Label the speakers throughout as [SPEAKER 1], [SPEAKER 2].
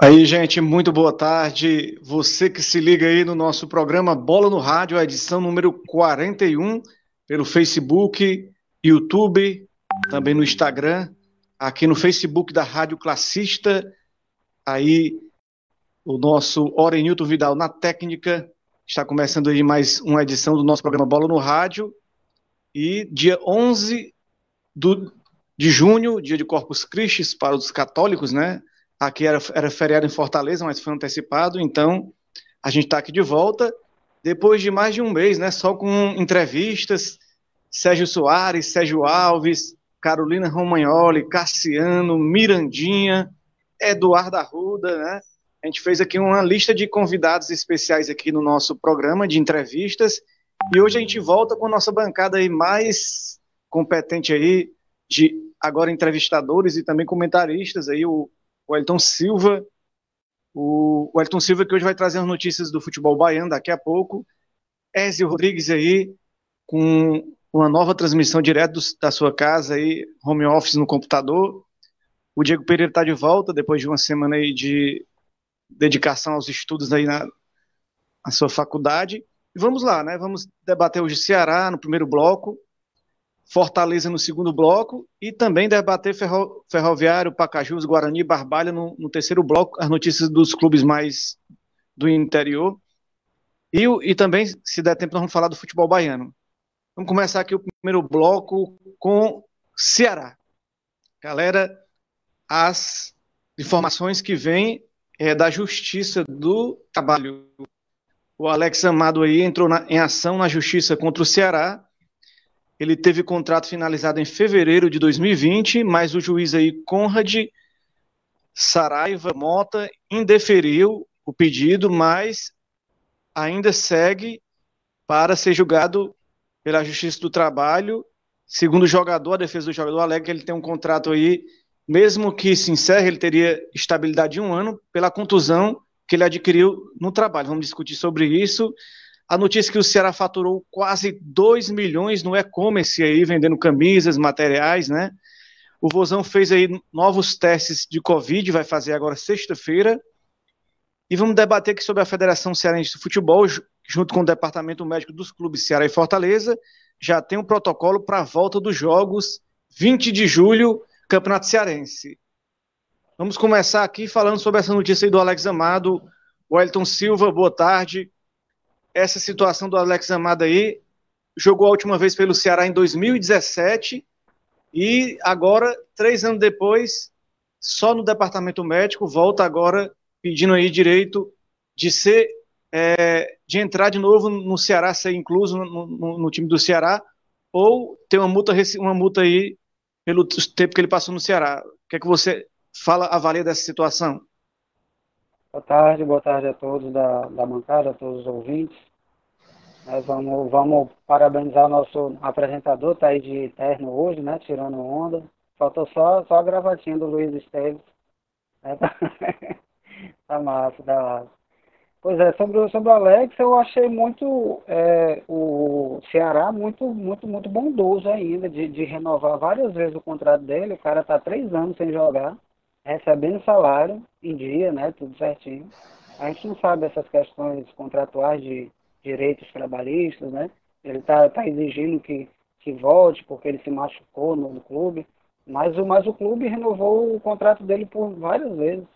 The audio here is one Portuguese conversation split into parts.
[SPEAKER 1] Aí, gente, muito boa tarde. Você que se liga aí no nosso programa Bola no Rádio, a edição número 41, pelo Facebook, YouTube, também no Instagram, aqui no Facebook da Rádio Classista. Aí, o nosso Orenilton Vidal na técnica. Está começando aí mais uma edição do nosso programa Bola no Rádio. E dia 11 do, de junho, dia de Corpus Christi para os católicos, né? Aqui era, era feriado em Fortaleza, mas foi antecipado, então a gente está aqui de volta, depois de mais de um mês, né? Só com entrevistas, Sérgio Soares, Sérgio Alves, Carolina Romagnoli, Cassiano, Mirandinha, Eduardo Arruda, né? A gente fez aqui uma lista de convidados especiais aqui no nosso programa de entrevistas. E hoje a gente volta com a nossa bancada aí mais competente aí, de agora entrevistadores e também comentaristas aí, o o Elton Silva. O, Elton Silva que hoje vai trazer as notícias do futebol baiano daqui a pouco. Ezio Rodrigues aí, com uma nova transmissão direto do, da sua casa aí, home office no computador. O Diego Pereira está de volta depois de uma semana aí de dedicação aos estudos aí na, na sua faculdade. E vamos lá, né? Vamos debater hoje Ceará no primeiro bloco. Fortaleza no segundo bloco e também debater Ferro, Ferroviário, Pacajus, Guarani, Barbalha no, no, terceiro bloco, as notícias dos clubes mais do interior. E, e também, se der tempo, nós vamos falar do futebol baiano. Vamos começar aqui o primeiro bloco com Ceará. Galera, as informações que vêm é da Justiça do Trabalho. O Alex Amado aí entrou na, em ação na Justiça contra o Ceará ele teve contrato finalizado em fevereiro de 2020, mas o juiz aí, Conrad Saraiva Mota, indeferiu o pedido, mas ainda segue para ser julgado pela Justiça do Trabalho. Segundo o jogador, a defesa do jogador alega que ele tem um contrato aí, mesmo que se encerre, ele teria estabilidade de um ano pela contusão que ele adquiriu no trabalho. Vamos discutir sobre isso. A notícia é que o Ceará faturou quase 2 milhões no e-commerce aí, vendendo camisas, materiais, né? O Vozão fez aí novos testes de Covid, vai fazer agora sexta-feira. E vamos debater aqui sobre a Federação Cearense de Futebol, junto com o Departamento Médico dos Clubes Ceará e Fortaleza. Já tem um protocolo para a volta dos jogos, 20 de julho, Campeonato Cearense. Vamos começar aqui falando sobre essa notícia aí do Alex Amado. Wellington Silva, boa tarde essa situação do Alex Amado aí. Jogou a última vez pelo Ceará em 2017 e agora, três anos depois, só no departamento médico, volta agora pedindo aí direito de ser, é, de entrar de novo no Ceará, ser incluso no, no, no, time do Ceará, ou ter uma multa, uma multa aí pelo tempo que ele passou no Ceará. O que é que você fala, avalia dessa situação?
[SPEAKER 2] Boa tarde, boa tarde a todos da, da bancada, a todos os ouvintes. Nós vamos, vamos parabenizar o nosso apresentador, tá aí de terno hoje, né? Tirando onda. Faltou só, só a gravatinha do Luiz Esteves. É, tá, tá massa, tá massa. Pois é, sobre, sobre o Alex, eu achei muito é, o Ceará muito, muito, muito bondoso ainda de, de renovar várias vezes o contrato dele. O cara tá três anos sem jogar recebendo salário em dia, né, tudo certinho. A gente não sabe essas questões contratuais de direitos trabalhistas, né? Ele está tá exigindo que, que volte porque ele se machucou no, no, clube, mas o, mas o clube renovou o contrato dele por várias vezes.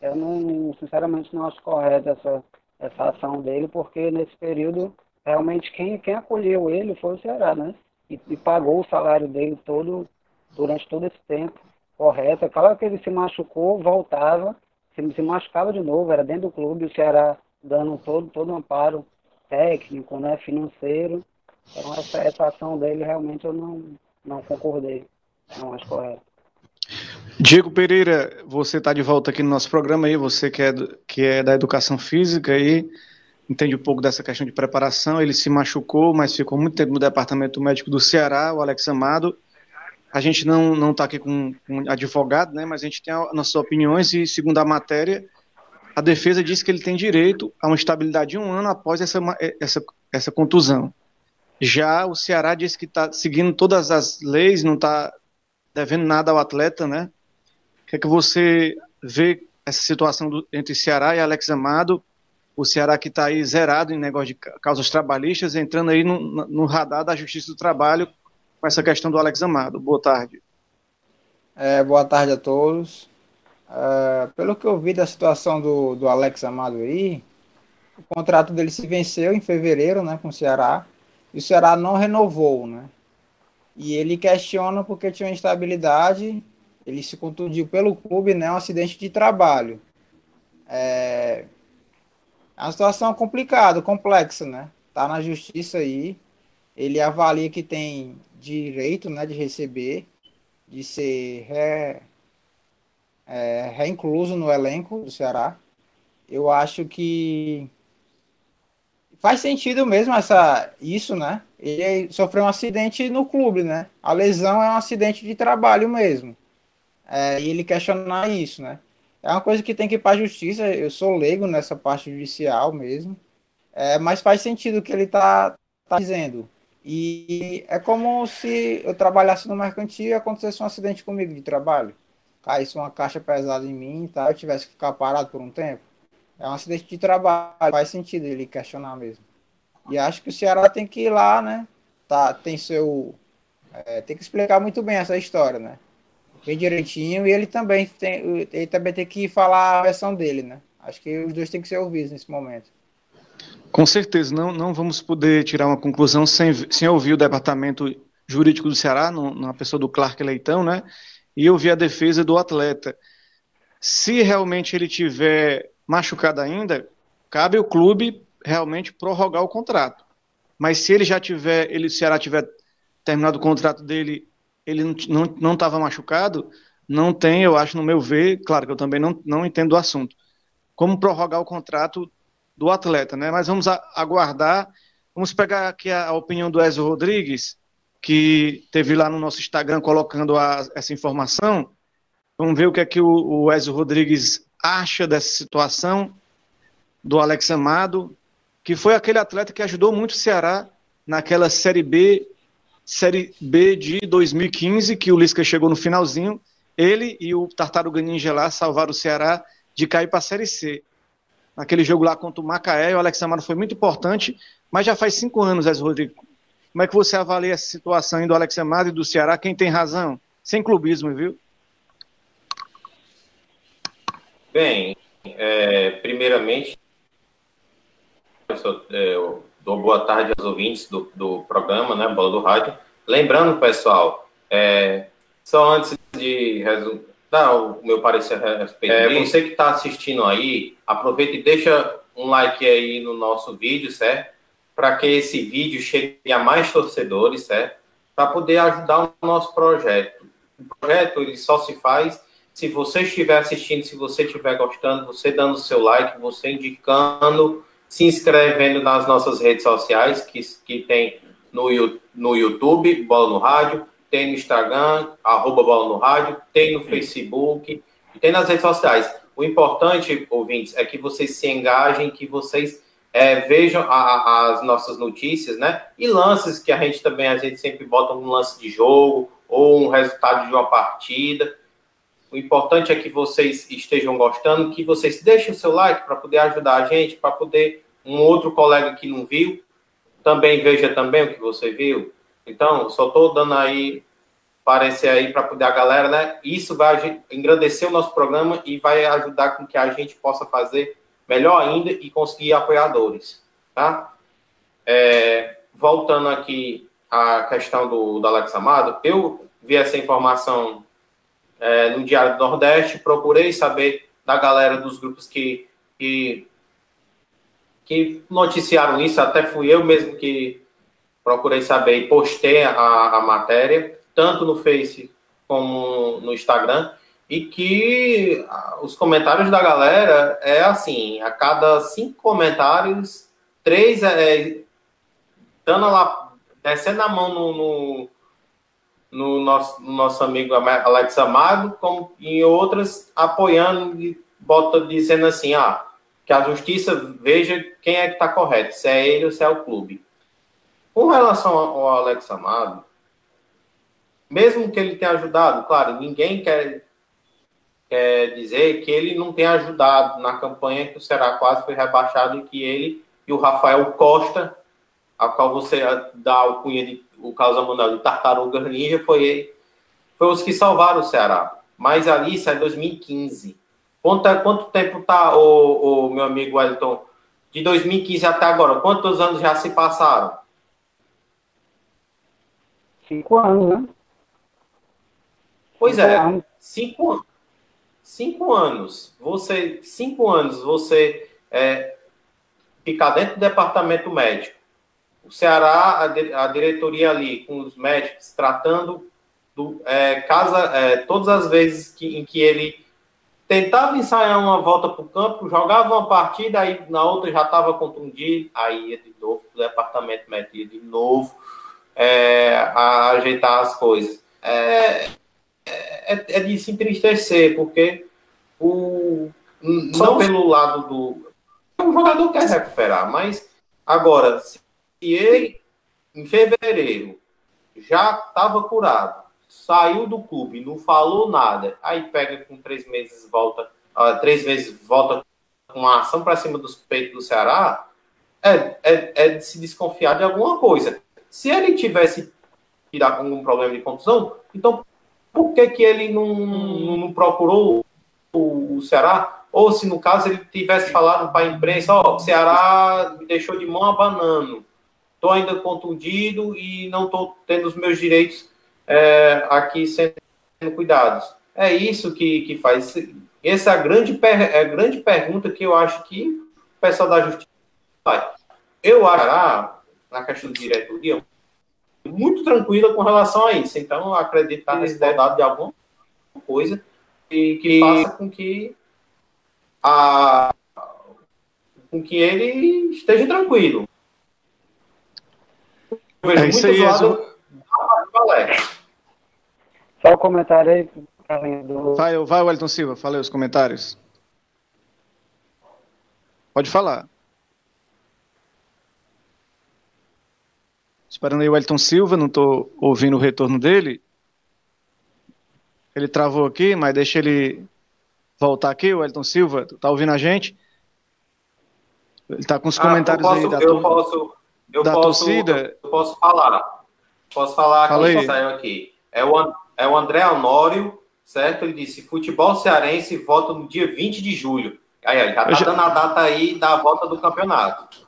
[SPEAKER 2] Eu não, sinceramente, não acho correta essa, essa ação dele, porque nesse período, realmente, quem, quem acolheu ele foi o Ceará, né? E, e pagou o salário dele todo durante todo esse tempo correta. Claro que ele se machucou, voltava, se, se machucava de novo, era dentro do clube, o Ceará dando todo, todo um amparo técnico, né, financeiro. Então essa, essa ação dele realmente eu não, não concordei, não acho correto.
[SPEAKER 1] Diego Pereira, você está de volta aqui no nosso programa aí, você que é, que é da educação física aí, entende um pouco dessa questão de preparação, ele se machucou, mas ficou muito tempo no departamento médico do Ceará, o Alex Amado, a gente não está aqui com, com advogado, né? Mas a gente tem as nossas opiniões e segundo a matéria, a defesa diz que ele tem direito a uma estabilidade de um ano após essa essa essa contusão. Já o Ceará diz que está seguindo todas as leis, não está devendo nada ao atleta, né? O que é que você vê essa situação do, entre Ceará e Alex Amado. O Ceará que está aí zerado em negócio de causas trabalhistas, entrando aí no, no radar da Justiça do Trabalho com essa questão do Alex Amado. Boa tarde.
[SPEAKER 3] É, boa tarde a todos. É, pelo que eu vi da situação do, do Alex Amado aí, o contrato dele se venceu em fevereiro, né, com o Ceará, e o Ceará não renovou, né? E ele questiona porque tinha uma instabilidade, ele se contundiu pelo clube, né, um acidente de trabalho. É, é uma situação complicada, complexa, né? Tá na justiça aí. Ele avalia que tem direito, né, de receber de ser re, é, reincluso no elenco do Ceará. Eu acho que faz sentido mesmo essa isso, né? Ele sofreu um acidente no clube, né? A lesão é um acidente de trabalho mesmo. É, e ele questionar isso, né? É uma coisa que tem que ir para a justiça. Eu sou leigo nessa parte judicial mesmo. É, mas faz sentido o que ele está tá dizendo. E é como se eu trabalhasse no mercantil e acontecesse um acidente comigo de trabalho. Caísse uma caixa pesada em mim e tal, eu tivesse que ficar parado por um tempo. É um acidente de trabalho, faz sentido ele questionar mesmo. E acho que o Ceará tem que ir lá, né? Tá, tem seu. É, tem que explicar muito bem essa história, né? Bem direitinho, e ele também tem, ele também tem que falar a versão dele, né? Acho que os dois têm que ser ouvidos nesse momento.
[SPEAKER 1] Com certeza, não, não vamos poder tirar uma conclusão sem, sem ouvir o departamento jurídico do Ceará, no, na pessoa do Clark Leitão, né? E ouvir a defesa do atleta. Se realmente ele tiver machucado ainda, cabe o clube realmente prorrogar o contrato. Mas se ele já tiver, ele, o Ceará tiver terminado o contrato dele, ele não estava machucado, não tem, eu acho, no meu ver, claro que eu também não, não entendo o assunto, como prorrogar o contrato do atleta, né? Mas vamos aguardar. Vamos pegar aqui a, a opinião do Ezio Rodrigues, que teve lá no nosso Instagram colocando a, essa informação. Vamos ver o que é que o, o Ezio Rodrigues acha dessa situação do Alex Amado, que foi aquele atleta que ajudou muito o Ceará naquela Série B, Série B de 2015, que o Lisca chegou no finalzinho. Ele e o Tartaruga Ninja lá salvaram o Ceará de cair para a Série C naquele jogo lá contra o Macaé, o Alex Amaro foi muito importante, mas já faz cinco anos, Zé Rodrigo. Como é que você avalia essa situação do Alex Amaro e do Ceará? Quem tem razão? Sem clubismo, viu?
[SPEAKER 4] Bem, é, primeiramente, eu, sou, é, eu, dou boa tarde aos ouvintes do, do programa, né, Bola do Rádio. Lembrando, pessoal, é, só antes de dar o meu parecer a respeito é, Você que está assistindo aí, aproveita e deixa um like aí no nosso vídeo, certo? Para que esse vídeo chegue a mais torcedores, certo? Para poder ajudar o nosso projeto. O projeto ele só se faz se você estiver assistindo, se você estiver gostando, você dando o seu like, você indicando, se inscrevendo nas nossas redes sociais, que, que tem no, no YouTube, Bola no Rádio, tem no Instagram, arroba Bola no Rádio, tem no Facebook, tem nas redes sociais. O importante, ouvintes, é que vocês se engajem, que vocês é, vejam a, as nossas notícias, né? E lances que a gente também, a gente sempre bota um lance de jogo ou um resultado de uma partida. O importante é que vocês estejam gostando, que vocês deixem o seu like para poder ajudar a gente, para poder um outro colega que não viu também veja também o que você viu. Então, só estou dando aí, parecer aí para poder a galera, né? Isso vai engrandecer o nosso programa e vai ajudar com que a gente possa fazer melhor ainda e conseguir apoiadores, tá? É, voltando aqui à questão do, do Alex Amado, eu vi essa informação é, no Diário do Nordeste, procurei saber da galera dos grupos que, que, que noticiaram isso, até fui eu mesmo que procurei saber e postei a, a matéria, tanto no Face como no Instagram, e que os comentários da galera é assim, a cada cinco comentários, três é, dando lá, descendo a mão no, no, no nosso, no nosso amigo Alex Amado, como em outras apoiando e bota dizendo assim, ah, que a justiça veja quem é que está correto, se é ele ou se é o clube. Com relação ao Alex Amado, mesmo que ele tenha ajudado, claro, ninguém quer quer dizer que ele não tem ajudado na campanha que o Ceará quase foi rebaixado e que ele e o Rafael Costa, a qual você dá o cunha de o Carlos Manuel de Tartaruga Ninja, foi ele, foi os que salvaram o Ceará. Mas ali isso é 2015. Quanto, quanto tempo tá, o, o meu amigo Wellington, de 2015 até agora? Quantos anos já se passaram?
[SPEAKER 2] Cinco anos, né?
[SPEAKER 4] Pois cinco é, anos. cinco, cinco anos. Você, cinco anos você é, ficar dentro do departamento médico. O Ceará, a, a diretoria ali, com os médicos, tratando do, é, casa, é, todas as vezes que, em que ele tentava ensaiar uma volta para o campo, jogava uma partida, aí na outra já estava contundido, aí ia de novo para o departamento médico, de novo é, a ajeitar as coisas. É, é, é, de se entristecer, porque o, não pelo lado do. O jogador quer recuperar, mas agora, se ele em fevereiro já estava curado, saiu do clube, não falou nada, aí pega com três meses, volta, uh, três meses volta com uma ação para cima dos peitos do Ceará, é, é, é de se desconfiar de alguma coisa. Se ele tivesse tirar algum problema de contusão, então por que, que ele não, não, não procurou o, o, Ceará? Ou se no caso ele tivesse falado para a imprensa, ó, oh, Ceará me deixou de mão abanando, estou ainda contundido e não estou tendo os meus direitos é, aqui sendo cuidados. É isso que, que faz. Essa é a grande, é a grande pergunta que eu acho que o pessoal da justiça faz. Eu acho na questão de diretoria, muito tranquila com relação a isso. Então, acreditar tá nesse dado de alguma coisa e que faça com que a com que ele esteja tranquilo.
[SPEAKER 1] Eu vejo é muito aí, lado
[SPEAKER 2] Só o um comentário aí.
[SPEAKER 1] Do... Vai, vai, Wellington Silva, falei os comentários. Pode falar. Esperando aí o Elton Silva, não estou ouvindo o retorno dele. Ele travou aqui, mas deixa ele voltar aqui, o Elton Silva. Tá ouvindo a gente? Ele está com os ah, comentários
[SPEAKER 4] posso,
[SPEAKER 1] aí da,
[SPEAKER 4] eu posso, eu da posso, torcida. Eu posso falar. Posso falar Fala aqui, saiu aqui. É o, é o André Honório, certo? Ele disse: futebol cearense volta no dia 20 de julho. Aí, aí já tá já... dando a data aí da volta do campeonato.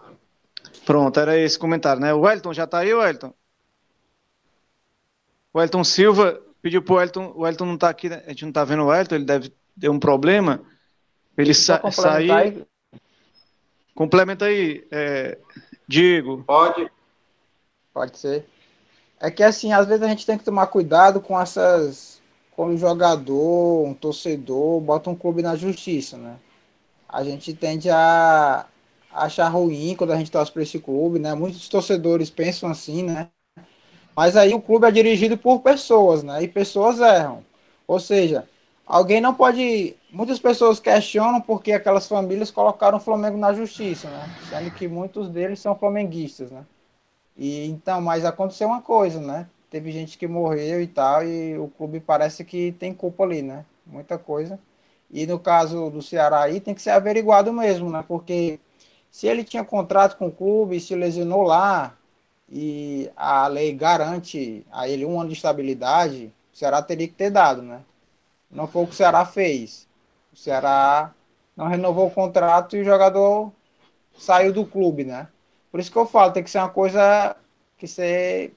[SPEAKER 1] Pronto, era esse comentário, né? O Wellington já está aí, Wellington? O Wellington Silva pediu para o Wellington, o Wellington não está aqui, né? a gente não está vendo o Wellington, ele deve ter um problema. Ele sa sair. Aí. Complementa aí, é, Diego.
[SPEAKER 4] Pode.
[SPEAKER 3] Pode ser. É que assim, às vezes a gente tem que tomar cuidado com essas. Quando um jogador, um torcedor, bota um clube na justiça, né? A gente tende a, achar ruim quando a gente torce para esse clube, né? Muitos torcedores pensam assim, né? Mas aí o clube é dirigido por pessoas, né? E pessoas erram. Ou seja, alguém não pode. Muitas pessoas questionam porque aquelas famílias colocaram o Flamengo na justiça, né? Sendo que muitos deles são flamenguistas, né? E então, mas aconteceu uma coisa, né? Teve gente que morreu e tal, e o clube parece que tem culpa ali, né? Muita coisa. E no caso do Ceará aí tem que ser averiguado mesmo, né? Porque se ele tinha contrato com o clube e se lesionou lá, e a lei garante a ele um ano de estabilidade, o Ceará teria que ter dado, né? Não foi o que o Ceará fez. O Ceará não renovou o contrato e o jogador saiu do clube, né? Por isso que eu falo, tem que ser uma coisa que ser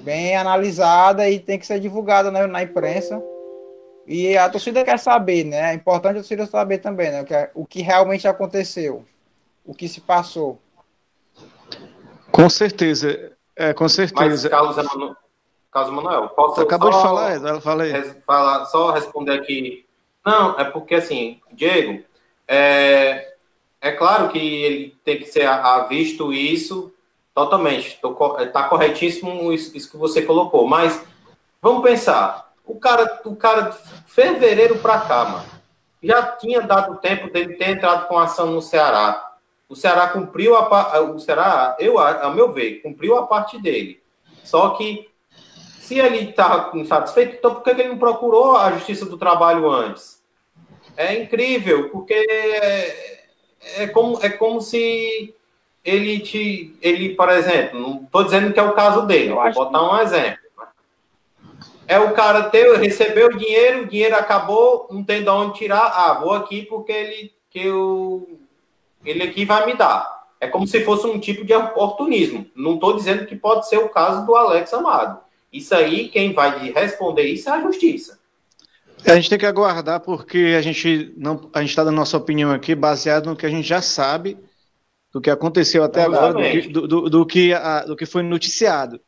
[SPEAKER 3] bem analisada e tem que ser divulgada né, na imprensa. E a torcida quer saber, né? É importante a torcida saber também, né? O que, é, o que realmente aconteceu o que se passou.
[SPEAKER 1] Com certeza, é, com certeza.
[SPEAKER 4] Mas, Carlos, Emanuel, Carlos Manuel, posso
[SPEAKER 1] acabou de falar, ela falei.
[SPEAKER 4] Falar, só responder aqui. Não, é porque assim, Diego, é, é claro que ele tem que ser visto isso totalmente. Está corretíssimo isso, isso, que você colocou, mas vamos pensar. O cara, o cara, fevereiro para cá, mano, já tinha dado tempo dele ter entrado com ação no Ceará o Ceará cumpriu a o Ceará, eu a meu ver, cumpriu a parte dele. Só que Se ele está insatisfeito, então por que ele não procurou a Justiça do Trabalho antes? É incrível, porque é, é como, é como se ele te. Ele, por exemplo, não estou dizendo que é o caso dele, vou botar um exemplo. Né? É o cara ter, recebeu o dinheiro, o dinheiro acabou, não tem de onde tirar. Ah, vou aqui porque ele, que eu, ele aqui vai me dar. É como se fosse um tipo de oportunismo. Não estou dizendo que pode ser o caso do Alex Amado. Isso aí, quem vai responder isso é a justiça.
[SPEAKER 1] A gente tem que aguardar porque a gente não a gente está dando nossa opinião aqui baseado no que a gente já sabe do que aconteceu até agora, do que, do, do, do que, a, do que foi noticiado.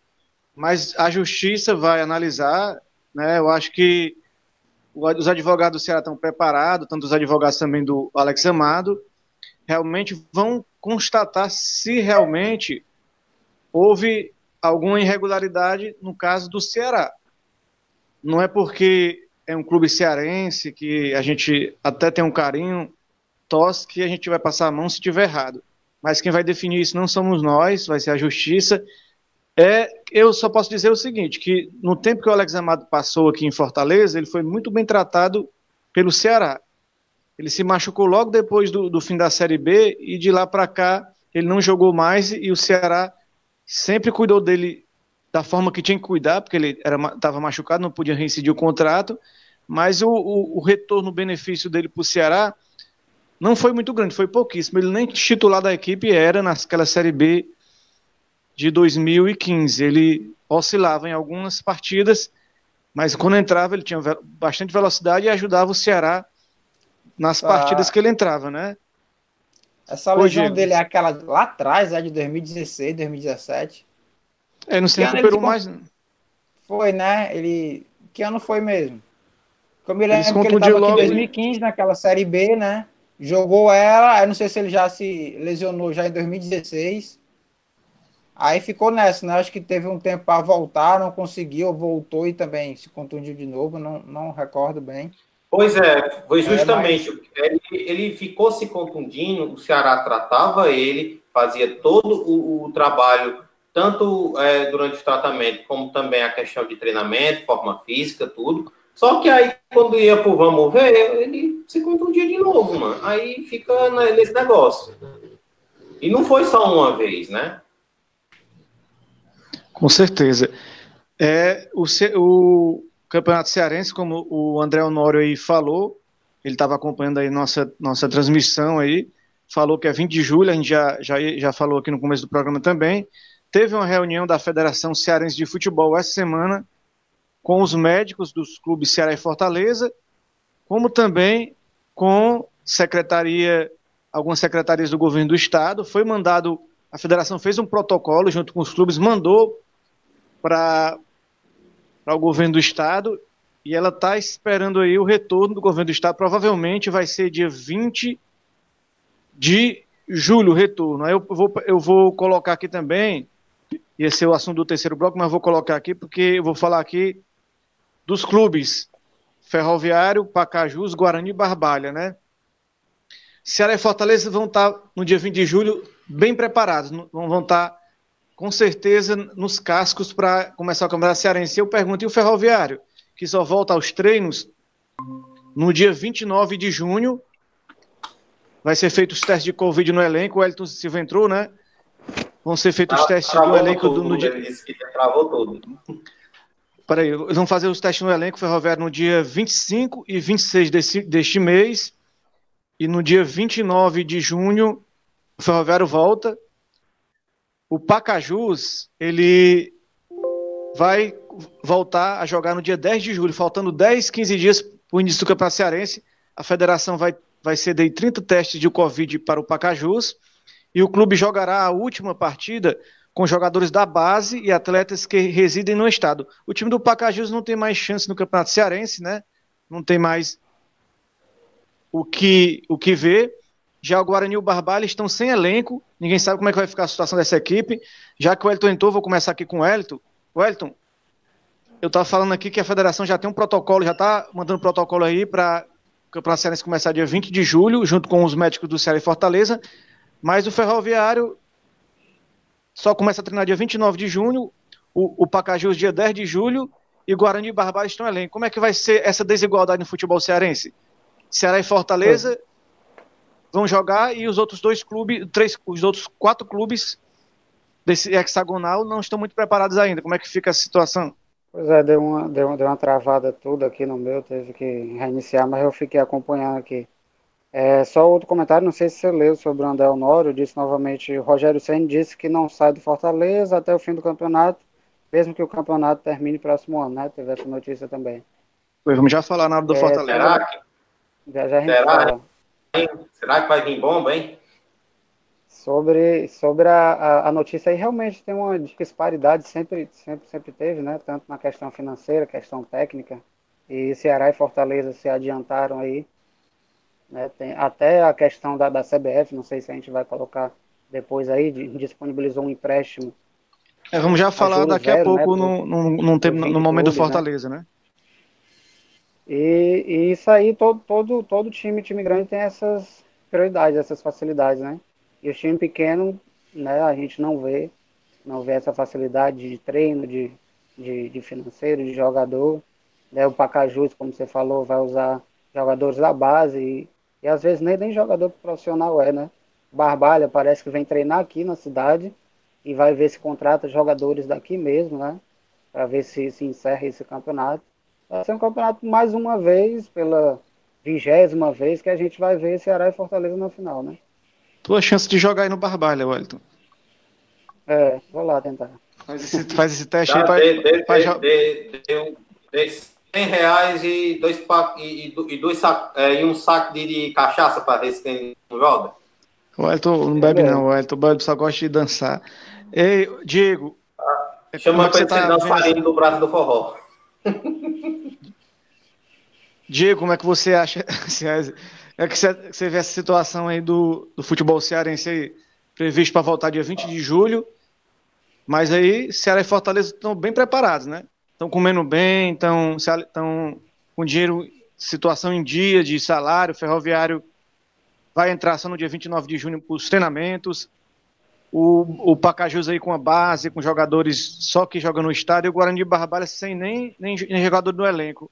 [SPEAKER 1] Mas a justiça vai analisar, né? Eu acho que os advogados do Ceará estão preparados, tanto os advogados também do Alex Amado, realmente vão constatar se realmente houve alguma irregularidade no caso do Ceará. Não é porque é um clube cearense que a gente até tem um carinho, tosse que a gente vai passar a mão se tiver errado. Mas quem vai definir isso não somos nós, vai ser a justiça. É, eu só posso dizer o seguinte, que no tempo que o Alex Amado passou aqui em Fortaleza, ele foi muito bem tratado pelo Ceará. Ele se machucou logo depois do, do fim da Série B e de lá para cá ele não jogou mais e o Ceará sempre cuidou dele da forma que tinha que cuidar, porque ele estava machucado, não podia reincidir o contrato, mas o, o, o retorno, benefício dele para o Ceará não foi muito grande, foi pouquíssimo. Ele nem titular da equipe era naquela Série B de 2015. Ele oscilava em algumas partidas, mas quando entrava ele tinha bastante velocidade e ajudava o Ceará nas ah. partidas que ele entrava, né?
[SPEAKER 3] Essa lesão Hoje, dele é aquela lá atrás, é de 2016, 2017.
[SPEAKER 1] É, não se recuperou mais.
[SPEAKER 3] Foi, né? Ele. Que ano foi mesmo? Como ele lembro que ele estava aqui em 2015, naquela Série B, né? Jogou ela, eu não sei se ele já se lesionou já em 2016. Aí ficou nessa, né? Acho que teve um tempo para voltar, não conseguiu, voltou e também se contundiu de novo, não, não recordo bem.
[SPEAKER 4] Pois é, foi é, justamente. É, mas... ele, ele, ficou se contundindo, o Ceará tratava ele, fazia todo o, o trabalho, tanto é, durante o tratamento, como também a questão de treinamento, forma física, tudo. Só que aí, quando ia pro vamos ver, ele se contundia de novo, mano. Aí fica nesse negócio. E não foi só uma vez, né?
[SPEAKER 1] Com certeza. É, o, o, Campeonato Cearense, como o André Honório aí falou, ele estava acompanhando aí nossa, nossa transmissão aí, falou que é 20 de julho, a gente já, já, já falou aqui no começo do programa também. Teve uma reunião da Federação Cearense de Futebol essa semana com os médicos dos clubes Ceará e Fortaleza, como também com secretaria, algumas secretarias do governo do estado. Foi mandado, a federação fez um protocolo junto com os clubes, mandou para para o governo do estado e ela está esperando aí o retorno do governo do estado. Provavelmente vai ser dia 20 de julho o retorno. Aí eu vou, eu vou colocar aqui também, ia ser o assunto do terceiro bloco, mas vou colocar aqui porque eu vou falar aqui dos clubes Ferroviário, Pacajus, Guarani e Barbalha, né? Ceará e Fortaleza vão estar tá no dia 20 de julho bem preparados, vão estar tá com certeza nos cascos para começar o Campeonato Cearense. Eu pergunto, e o Ferroviário, que só volta aos treinos no dia 29 de junho, vai ser feito os testes de Covid no elenco, o Elton Silva entrou, né? Vão ser feitos os testes no elenco tudo, do, no dia... Ele disse que travou tudo. Peraí, eles vão fazer os testes no elenco ferroviário no dia 25 e 26 desse, deste mês, e no dia 29 de junho o ferroviário volta o Pacajus, ele vai voltar a jogar no dia 10 de julho, faltando 10, 15 dias para o início do Campeonato Cearense. A federação vai, vai ceder 30 testes de Covid para o Pacajus e o clube jogará a última partida com jogadores da base e atletas que residem no estado. O time do Pacajus não tem mais chance no Campeonato Cearense, né? Não tem mais o que, o que ver. Já o Guarani e o Barbalha estão sem elenco. Ninguém sabe como é que vai ficar a situação dessa equipe. Já que o Elton entrou, vou começar aqui com o Elton. O Elton, eu estava falando aqui que a federação já tem um protocolo, já está mandando protocolo aí para o Campeonato Cearense começar dia 20 de julho, junto com os médicos do Ceará e Fortaleza. Mas o Ferroviário só começa a treinar dia 29 de junho. o, o Pacajus dia 10 de julho e Guarani e Barbalha estão além. Como é que vai ser essa desigualdade no futebol cearense? Ceará e Fortaleza vão jogar e os outros dois clubes, três, os outros quatro clubes desse hexagonal não estão muito preparados ainda. Como é que fica a situação?
[SPEAKER 2] Pois é, deu uma, deu, deu uma travada tudo aqui no meu, teve que reiniciar, mas eu fiquei acompanhando aqui. É, só outro comentário, não sei se você leu sobre o André Honório, disse novamente, o Rogério Senna disse que não sai do Fortaleza até o fim do campeonato, mesmo que o campeonato termine próximo ano, né? Teve essa notícia também.
[SPEAKER 1] Pois, vamos já falar na hora do é, Fortaleza.
[SPEAKER 4] Será já, já será, será que vai vir bomba, hein?
[SPEAKER 2] Sobre, sobre a, a, a, notícia aí, realmente tem uma disparidade, sempre, sempre, sempre teve, né? Tanto na questão financeira, questão técnica, e Ceará e Fortaleza se adiantaram aí né? Tem até a questão da, da CBF, não sei se a gente vai colocar depois aí, de, disponibilizou um empréstimo.
[SPEAKER 1] É, vamos já falar daqui zero, a pouco né, no, no, no, tempo, no momento do né? Fortaleza, né? né?
[SPEAKER 2] E, e, isso aí, todo, todo, todo time, time grande tem essas prioridades, essas facilidades, né? E o time pequeno, né, a gente não vê, não vê essa facilidade de treino, de, de, de financeiro, de jogador. Né? O Pacajus, como você falou, vai usar jogadores da base e e às vezes nem, nem jogador profissional é, né? Barbalha parece que vem treinar aqui na cidade e vai ver se contrata jogadores daqui mesmo, né? Para ver se se encerra esse campeonato. Vai ser um campeonato mais uma vez, pela vigésima vez, que a gente vai ver Ceará e Fortaleza na final, né?
[SPEAKER 1] Tua chance de jogar aí no Barbalha, Wellington.
[SPEAKER 2] É, vou lá tentar.
[SPEAKER 1] Faz esse, faz esse teste aí. Pra, de, de, pra...
[SPEAKER 4] de, de, de, 100 reais e, dois, e, e, dois sac, é, e um saco de, de cachaça para ver se tem joga?
[SPEAKER 1] O Elton não bebe, não. O Elton bebe, só gosta de dançar. Ei, Diego.
[SPEAKER 4] Ah, chama é para ele tá dançarino do braço do forró.
[SPEAKER 1] Diego, como é que você acha? É que você vê essa situação aí do, do futebol cearense aí, previsto para voltar dia 20 de julho, mas aí Ceará e Fortaleza estão bem preparados, né? estão comendo bem, estão, estão com dinheiro, situação em dia de salário, ferroviário vai entrar só no dia 29 de junho para os treinamentos. O, o Pacajus aí com a base, com jogadores só que jogam no estádio, e o Guarani de Barbalha sem nem, nem, nem jogador do elenco.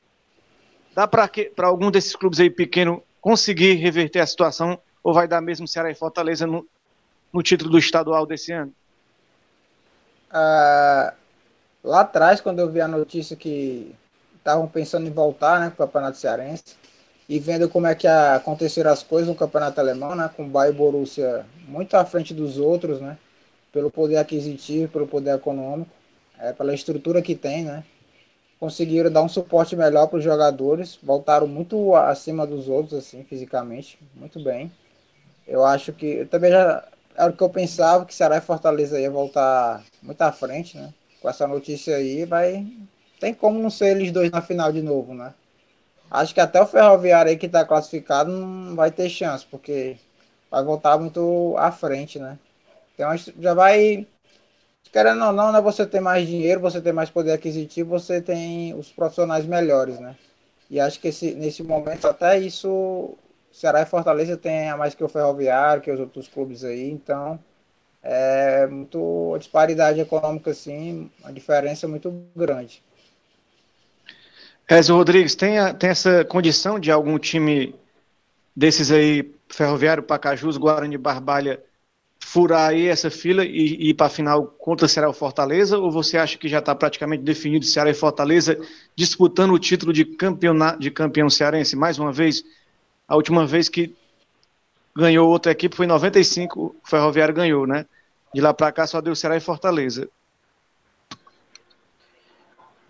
[SPEAKER 1] Dá para algum desses clubes aí pequeno conseguir reverter a situação ou vai dar mesmo Ceará e Fortaleza no, no título do estadual desse ano?
[SPEAKER 3] Uh, Lá atrás, quando eu vi a notícia que estavam pensando em voltar né, para o Campeonato Cearense e vendo como é que aconteceram as coisas no Campeonato Alemão, né, com o Bayern Borussia muito à frente dos outros, né, pelo poder aquisitivo, pelo poder econômico, é, pela estrutura que tem, né, conseguiram dar um suporte melhor para os jogadores, voltaram muito acima dos outros, assim, fisicamente, muito bem. Eu acho que, eu também já, era o que eu pensava, que Ceará e Fortaleza ia voltar muito à frente, né, com essa notícia aí, vai. Tem como não ser eles dois na final de novo, né? Acho que até o Ferroviário aí que tá classificado não vai ter chance, porque vai voltar muito à frente, né? Então já vai. Querendo ou não, né? Você tem mais dinheiro, você tem mais poder aquisitivo, você tem os profissionais melhores, né? E acho que esse, nesse momento até isso Ceará e Fortaleza tem a mais que o Ferroviário, que os outros clubes aí, então é muito a disparidade econômica assim, a diferença é muito grande.
[SPEAKER 1] Ezio Rodrigues, tem, a, tem essa condição de algum time desses aí, Ferroviário, Pacajus, Guarani, Barbalha, furar aí essa fila e, e ir para a final contra Ceará ou Fortaleza? Ou você acha que já está praticamente definido Ceará e Fortaleza disputando o título de, de campeão cearense mais uma vez? A última vez que ganhou outra equipe foi em 95, o Ferroviário ganhou, né? De lá para cá só deu Ceará e Fortaleza.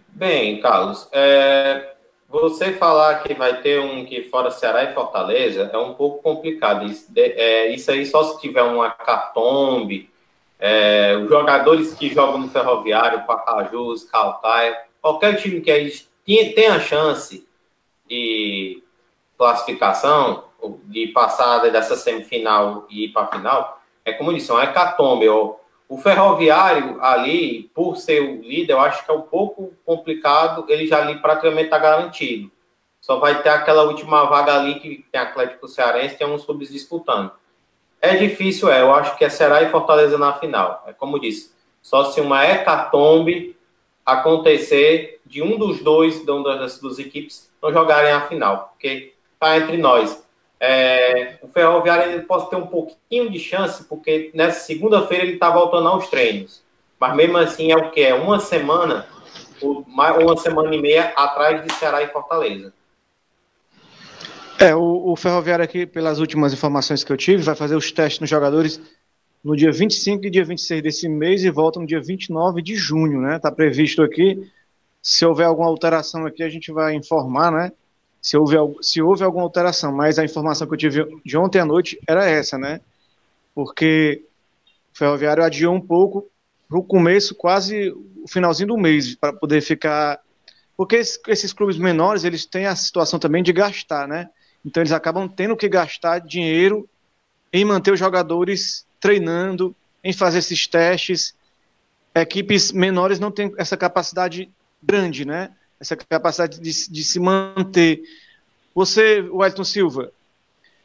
[SPEAKER 4] Bem, Carlos, é, você falar que vai ter um que fora Ceará e Fortaleza é um pouco complicado. Isso, é, isso aí só se tiver uma cartombe, é, os jogadores que jogam no Ferroviário, Pacajus, Calcaia, qualquer time que aí tem a chance de classificação, de passada dessa semifinal e ir para a final, é como disse, é um hecatombe. Ó. O Ferroviário ali, por ser o líder, eu acho que é um pouco complicado, ele já ali praticamente está garantido. Só vai ter aquela última vaga ali que tem Atlético Cearense, tem uns clubes disputando. É difícil, é. Eu acho que é Ceará e Fortaleza na final. É como disse, só se uma hecatombe acontecer de um dos dois, de uma das duas equipes, não jogarem a final, porque está entre nós. É, o Ferroviário ele pode ter um pouquinho de chance, porque nessa segunda-feira ele está voltando aos treinos. Mas mesmo assim é o que? É uma semana, uma semana e meia atrás de Ceará e Fortaleza.
[SPEAKER 1] É, o, o Ferroviário aqui, pelas últimas informações que eu tive, vai fazer os testes nos jogadores no dia 25 e dia 26 desse mês e volta no dia 29 de junho, né? Está previsto aqui. Se houver alguma alteração aqui, a gente vai informar, né? Se houve, se houve alguma alteração, mas a informação que eu tive de ontem à noite era essa, né? Porque o Ferroviário adiou um pouco para o começo, quase o finalzinho do mês, para poder ficar. Porque esses, clubes menores, eles têm a situação também de gastar, né? Então eles acabam tendo que gastar dinheiro em manter os jogadores treinando, em fazer esses testes. Equipes menores não têm essa capacidade grande, né? Essa capacidade de, de se manter. Você, Wellington Silva,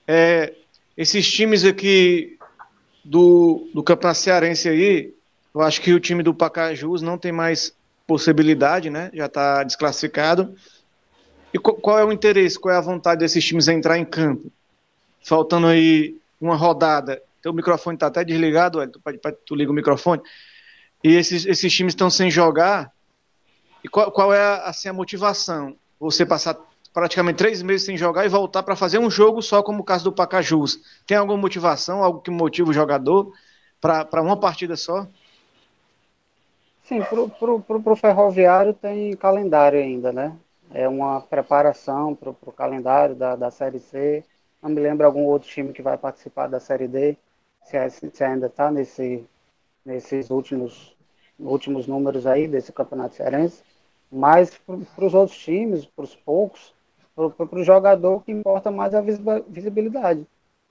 [SPEAKER 1] é, esses times aqui do, do Campeonato Cearense aí, eu acho que o time do Pacajus não tem mais possibilidade, né? Já está desclassificado. E qual é o interesse, qual é a vontade desses times a entrar em campo? Faltando aí uma rodada. Teu microfone está até desligado, Hélio, tu, tu liga o microfone. E esses, esses times estão sem jogar. E qual, qual é assim, a motivação? Você passar praticamente três meses sem jogar e voltar para fazer um jogo só como o caso do Pacajus. Tem alguma motivação, algo que motiva o jogador para uma partida só?
[SPEAKER 2] Sim, para o ferroviário tem calendário ainda, né? É uma preparação para o calendário da, da Série C. Não me lembro algum outro time que vai participar da Série D, se, é, se ainda está nesse, nesses últimos, últimos números aí desse Campeonato Cearense. Mas para os outros times, para os poucos, para o jogador, que importa mais a visibilidade.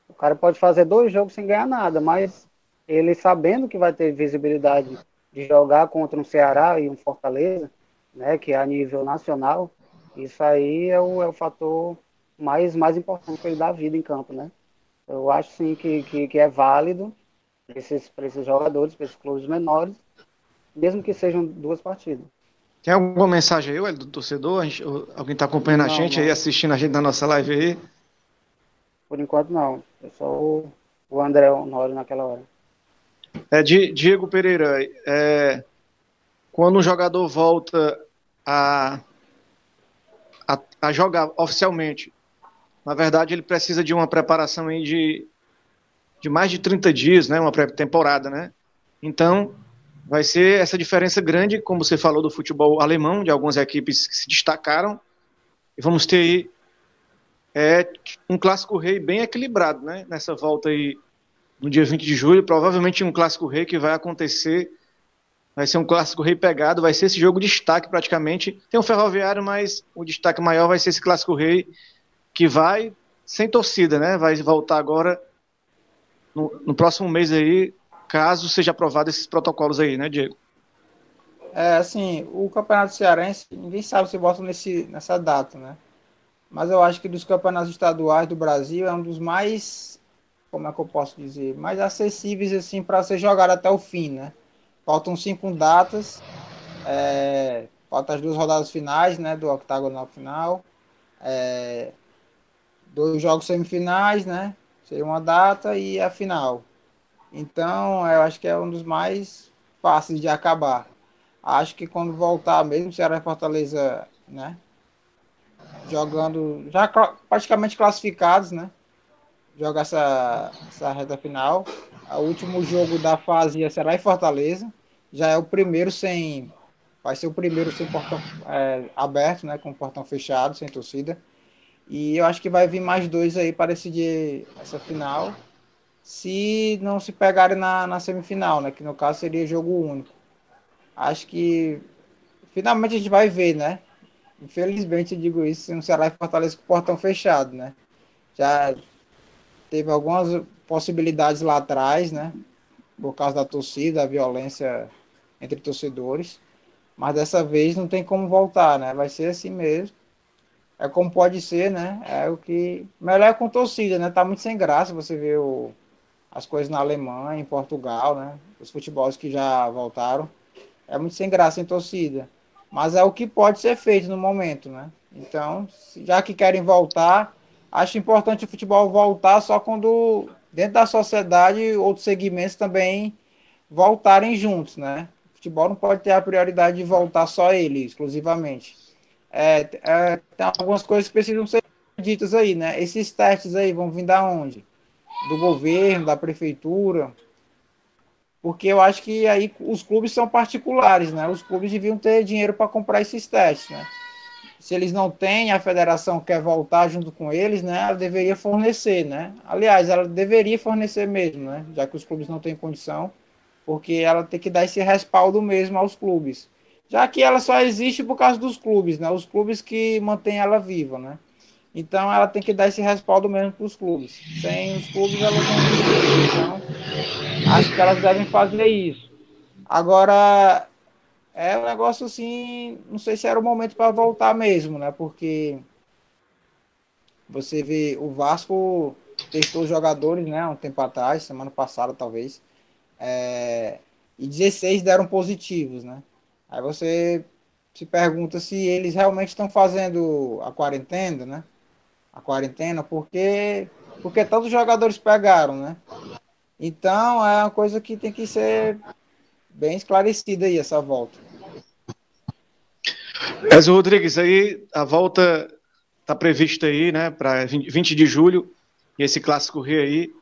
[SPEAKER 2] O cara pode fazer dois jogos sem ganhar nada, mas ele sabendo que vai ter visibilidade de jogar contra um Ceará e um Fortaleza, né, que é a nível nacional, isso aí é o, é o fator mais, mais importante para ele dar vida em campo, né? Eu acho sim que, que, que é válido para esses, esses jogadores, para esses clubes menores, mesmo que sejam duas partidas.
[SPEAKER 1] Tem alguma mensagem aí, do torcedor? Gente, alguém está acompanhando não, a gente não. aí, assistindo a gente na nossa live aí?
[SPEAKER 2] Por enquanto não. É só o, o André Honório naquela hora.
[SPEAKER 1] É, Diego Pereira, é, quando um jogador volta a, a, a, jogar oficialmente, na verdade ele precisa de uma preparação aí de, de mais de 30 dias, né, uma pré-temporada, né? Então, vai ser essa diferença grande, como você falou do futebol alemão, de algumas equipes que se destacaram, e vamos ter aí é, um clássico rei bem equilibrado, né, nessa volta aí no dia 20 de julho, provavelmente um clássico rei que vai acontecer. Vai ser um clássico rei pegado, vai ser esse jogo de destaque praticamente. Tem um ferroviário, mas o destaque maior vai ser esse clássico rei que vai sem torcida, né? Vai voltar agora no, no próximo mês aí, caso seja aprovado esses protocolos aí, né, Diego?
[SPEAKER 3] É, assim, o Campeonato Cearense, ninguém sabe se volta nesse, nessa data, né? Mas eu acho que dos campeonatos estaduais do Brasil é um dos mais como é que eu posso dizer, mais acessíveis assim para ser jogado até o fim, né? Faltam cinco datas, é, faltam as duas rodadas finais, né, do octagonal final, é, dois jogos semifinais, né? Seria uma data e a final. Então, eu acho que é um dos mais fáceis de acabar. Acho que quando voltar mesmo, Ceará e Fortaleza, né? Jogando já praticamente classificados, né? joga essa, essa reta final. O último jogo da fase será em Fortaleza. Já é o primeiro sem. Vai ser o primeiro sem portão é, aberto, né? Com portão fechado, sem torcida. E eu acho que vai vir mais dois aí para decidir essa final. Se não se pegarem na, na semifinal, né? Que no caso seria jogo único. Acho que finalmente a gente vai ver, né? Infelizmente eu digo isso, não será em Fortaleza com o portão fechado, né? Já teve algumas possibilidades lá atrás, né? Por causa da torcida, a violência entre torcedores. Mas dessa vez não tem como voltar, né? Vai ser assim mesmo. É como pode ser, né? É o que. Melhor é com torcida, né? Tá muito sem graça você ver o... as coisas na Alemanha, em Portugal, né? Os futebols que já voltaram. É muito sem graça em torcida. mas é o que pode ser feito no momento, né? Então, já que querem voltar, acho importante o futebol voltar só quando dentro da sociedade outros segmentos também voltarem juntos, né? O futebol não pode ter a prioridade de voltar só ele, exclusivamente. É, é, tem algumas coisas que precisam ser ditas aí, né? Esses testes aí vão vir da onde? Do governo, da prefeitura? Porque eu acho que aí os clubes são particulares, né? Os clubes deviam ter dinheiro para comprar esses testes, né? Se eles não têm, a federação quer voltar junto com eles, né? Ela deveria fornecer, né? Aliás, ela deveria fornecer mesmo, né? Já que os clubes não têm condição, porque ela tem que dar esse respaldo mesmo aos clubes. Já que ela só existe por causa dos clubes, né? Os clubes que mantêm ela viva, né? Então ela tem que dar esse respaldo mesmo para os clubes. Sem os clubes ela não. Então, acho que elas devem fazer isso. Agora, é um negócio assim, não sei se era o momento para voltar mesmo, né? Porque você vê o Vasco testou jogadores, né? Um tempo atrás, semana passada talvez, é, e 16 deram positivos, né? Aí você se pergunta se eles realmente estão fazendo a quarentena, né? Quarentena, porque porque todos os jogadores pegaram, né? Então é uma coisa que tem que ser bem esclarecida aí essa volta.
[SPEAKER 1] Ezio Rodrigues, aí a volta está prevista aí, né, para 20 de julho, e esse clássico rei aí.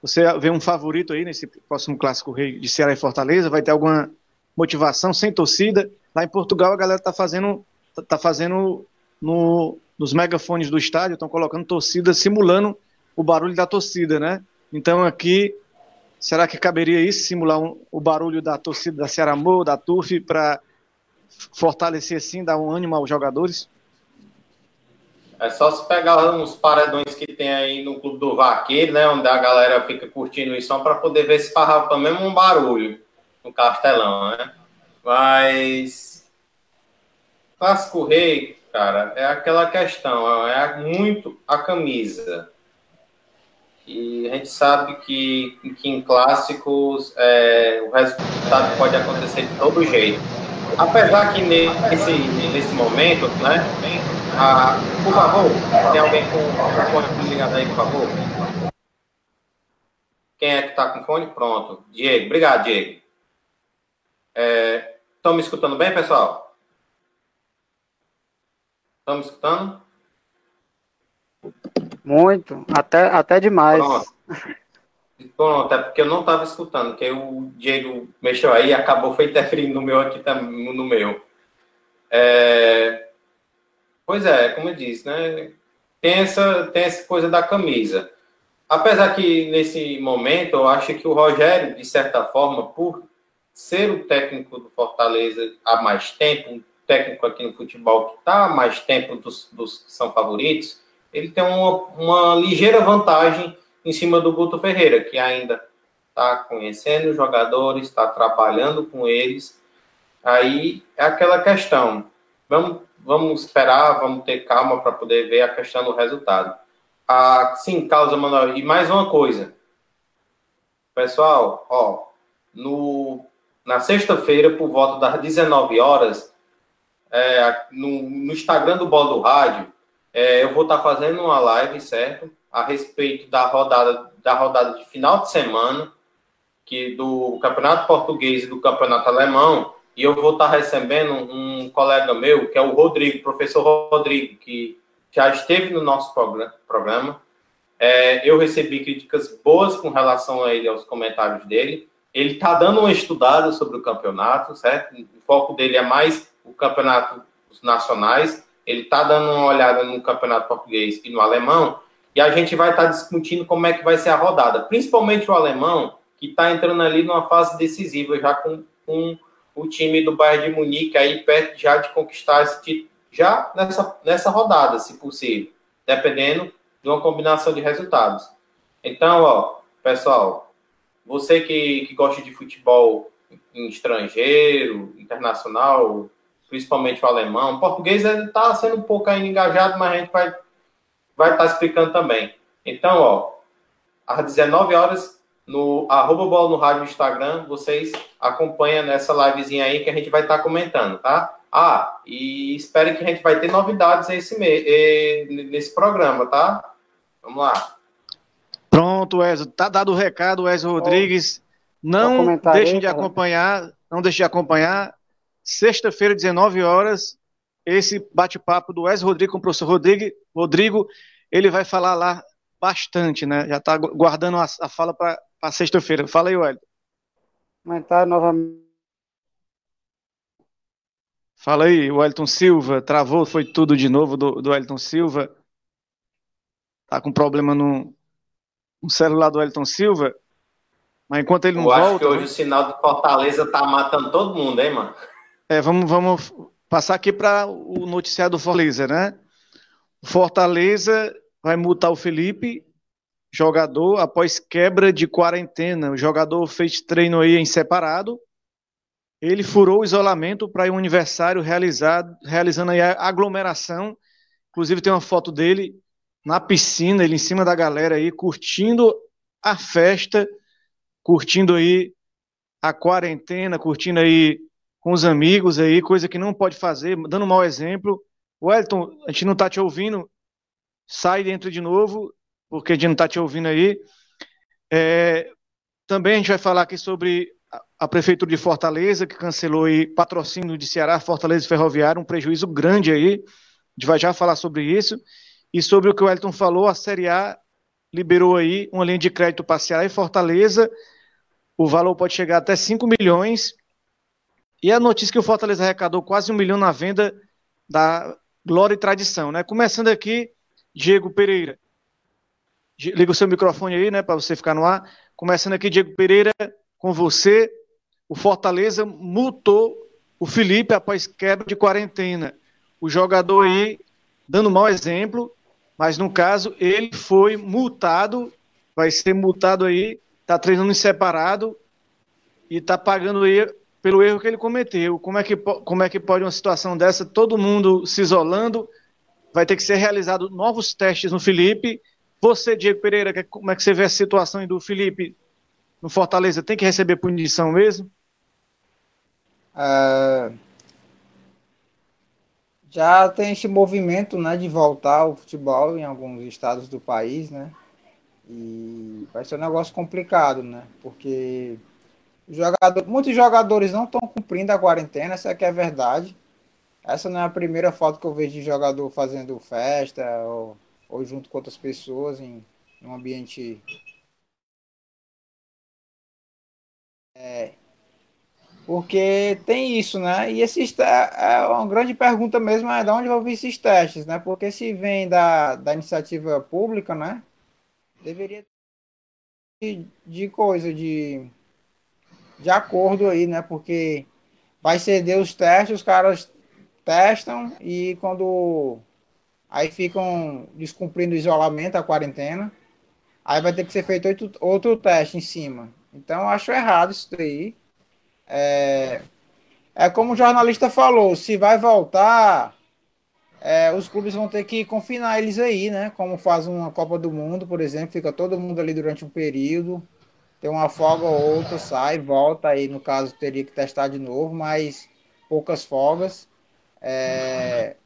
[SPEAKER 1] Você vê um favorito aí nesse próximo clássico rei de Ceará e Fortaleza? Vai ter alguma motivação sem torcida? Lá em Portugal a galera tá fazendo tá fazendo no, nos megafones do estádio, estão colocando torcida simulando o barulho da torcida, né? Então aqui será que caberia isso simular um, o barulho da torcida da Ceará Mo, da Turf para fortalecer assim, dar um ânimo aos jogadores?
[SPEAKER 4] É só se pegar uns paredões que tem aí no Clube do Vaqueiro, né? Onde a galera fica curtindo isso para poder ver se farrapa mesmo um barulho no Castelão, né? Mas. Clássico Rei, cara, é aquela questão, é muito a camisa. E a gente sabe que, que em clássicos é, o resultado pode acontecer de todo jeito. Apesar que nesse, nesse momento, né? Por favor, tem alguém com o fone ligado aí, por favor? Quem é que está com fone? Pronto. Diego, obrigado, Diego. Estão é, me escutando bem, pessoal? Me escutando?
[SPEAKER 2] Muito, até, até demais.
[SPEAKER 4] Pronto. Pronto, é porque eu não estava escutando, que o Diego mexeu aí e acabou foi interferindo no meu aqui no meu. É... Pois é, como eu disse, né? Tem essa, tem essa coisa da camisa. Apesar que nesse momento eu acho que o Rogério, de certa forma, por ser o técnico do Fortaleza há mais tempo, técnico aqui no futebol que está mais tempo dos, dos que são favoritos, ele tem uma, uma ligeira vantagem em cima do Guto Ferreira, que ainda está conhecendo os jogadores, está trabalhando com eles. Aí é aquela questão. Vamos, vamos esperar, vamos ter calma para poder ver a questão do resultado. Ah, sim, causa Manuel. E mais uma coisa. Pessoal, ó, no, na sexta-feira, por volta das 19 horas, é, no, no, Instagram do Bola do Rádio, é, eu vou estar tá fazendo uma live, certo? A respeito da rodada, da rodada de final de semana, que do Campeonato Português e do Campeonato Alemão, e eu vou estar tá recebendo um colega meu, que é o Rodrigo, professor Rodrigo, que já esteve no nosso programa. É, eu recebi críticas boas com relação a ele, aos comentários dele. Ele está dando uma estudada sobre o campeonato, certo? O foco dele é mais o campeonato nacionais. Ele está dando uma olhada no campeonato português e no alemão. E a gente vai estar tá discutindo como é que vai ser a rodada. Principalmente o alemão, que está entrando ali numa fase decisiva, já com, com o time do Bayern de Munique aí perto já de conquistar esse título, já nessa, nessa rodada, se possível, dependendo de uma combinação de resultados. Então, ó, pessoal, você que, que gosta de futebol em estrangeiro, internacional, principalmente o alemão, o português está sendo um pouco ainda engajado, mas a gente vai vai estar tá explicando também. Então, ó, às 19 horas no arroba bola no rádio no Instagram, vocês acompanham nessa livezinha aí que a gente vai estar tá comentando, tá? Ah, e espero que a gente vai ter novidades esse nesse programa, tá? Vamos lá.
[SPEAKER 1] Pronto, Wesley. Tá dado o recado, Wesley Rodrigues. Não deixem de acompanhar, não deixem de acompanhar. Sexta-feira, 19 horas, esse bate-papo do Wesley Rodrigues com o professor Rodrigo. Rodrigo, ele vai falar lá bastante, né? Já está guardando a, a fala para sexta-feira. Fala aí, Wellington.
[SPEAKER 2] Comentar novamente.
[SPEAKER 1] Fala aí, o Wellington Silva, travou, foi tudo de novo do, do Wellington Silva. Tá com problema no, no celular do Wellington Silva. Mas enquanto ele não Eu volta. Eu acho que
[SPEAKER 4] hoje o sinal do Fortaleza tá matando todo mundo, hein, mano?
[SPEAKER 1] É, vamos, vamos passar aqui para o noticiário do Fortaleza, né? Fortaleza vai multar o Felipe, jogador, após quebra de quarentena. O jogador fez treino aí em separado. Ele furou o isolamento para um aniversário realizado, realizando aí a aglomeração. Inclusive tem uma foto dele na piscina, ele em cima da galera aí, curtindo a festa, curtindo aí a quarentena, curtindo aí com os amigos aí, coisa que não pode fazer, dando um mau exemplo. Wellington, a gente não está te ouvindo, sai dentro de novo, porque a gente não está te ouvindo aí. É, também a gente vai falar aqui sobre a, Prefeitura de Fortaleza, que cancelou aí patrocínio de Ceará, Fortaleza Ferroviário, um prejuízo grande aí. A gente vai já falar sobre isso. E sobre o que o Wellington falou, a Série A liberou aí uma linha de crédito para Ceará e Fortaleza. O valor pode chegar até 5 milhões. E a notícia que o Fortaleza arrecadou quase um milhão na venda da Glória e Tradição, né? Começando aqui, Diego Pereira. Liga o seu microfone aí, né, para você ficar no ar. Começando aqui, Diego Pereira, com você. O Fortaleza multou o Felipe após quebra de quarentena. O jogador aí, dando mau exemplo, mas no caso, ele foi multado, vai ser multado aí, tá treinando em separado e tá pagando aí pelo erro que ele cometeu. Como é que, como é que pode uma situação dessa, todo mundo se isolando, vai ter que ser realizado novos testes no Felipe. Você, Diego Pereira, como é que você vê a situação do Felipe no Fortaleza? Tem que receber punição mesmo?
[SPEAKER 3] Uh, já tem esse movimento né, de voltar ao futebol em alguns estados do país, né? E vai ser um negócio complicado, né? Porque jogador, muitos jogadores não estão cumprindo a quarentena, essa é que é verdade. Essa não é a primeira foto que eu vejo de jogador fazendo festa ou, ou junto com outras pessoas em, em um ambiente. É, porque tem isso, né? E esses é uma grande pergunta mesmo é de onde vão vir esses testes, né? Porque se vem da, da iniciativa pública, né? Deveria de, de coisa, de, de acordo aí, né? Porque vai ceder os testes, os caras testam e quando aí ficam descumprindo o isolamento, a quarentena, aí vai ter que ser feito outro, outro teste em cima. Então, acho errado isso daí. É, é como o jornalista falou, se vai voltar, é, os clubes vão ter que confinar eles aí, né? Como faz uma Copa do Mundo, por exemplo, fica todo mundo ali durante um período, tem uma folga ou outra, sai, volta, aí no caso teria que testar de novo, mas poucas folgas. É,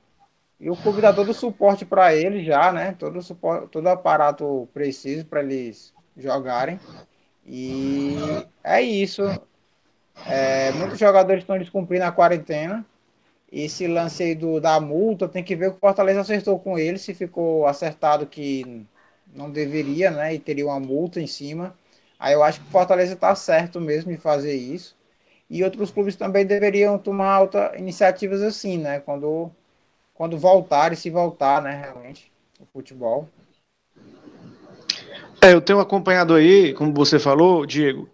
[SPEAKER 3] e o clube dá todo o suporte para eles já, né? Todo o suporte, todo aparato preciso para eles jogarem. E é isso. É, muitos jogadores estão descumprindo a quarentena. Esse lance aí do, da multa, tem que ver o que o Fortaleza acertou com ele, se ficou acertado que não deveria, né? E teria uma multa em cima. Aí eu acho que o Fortaleza está certo mesmo de fazer isso e outros clubes também deveriam tomar outra, iniciativas assim, né? Quando, quando voltar e se voltar, né, realmente, o futebol.
[SPEAKER 1] É, eu tenho acompanhado aí, como você falou, Diego,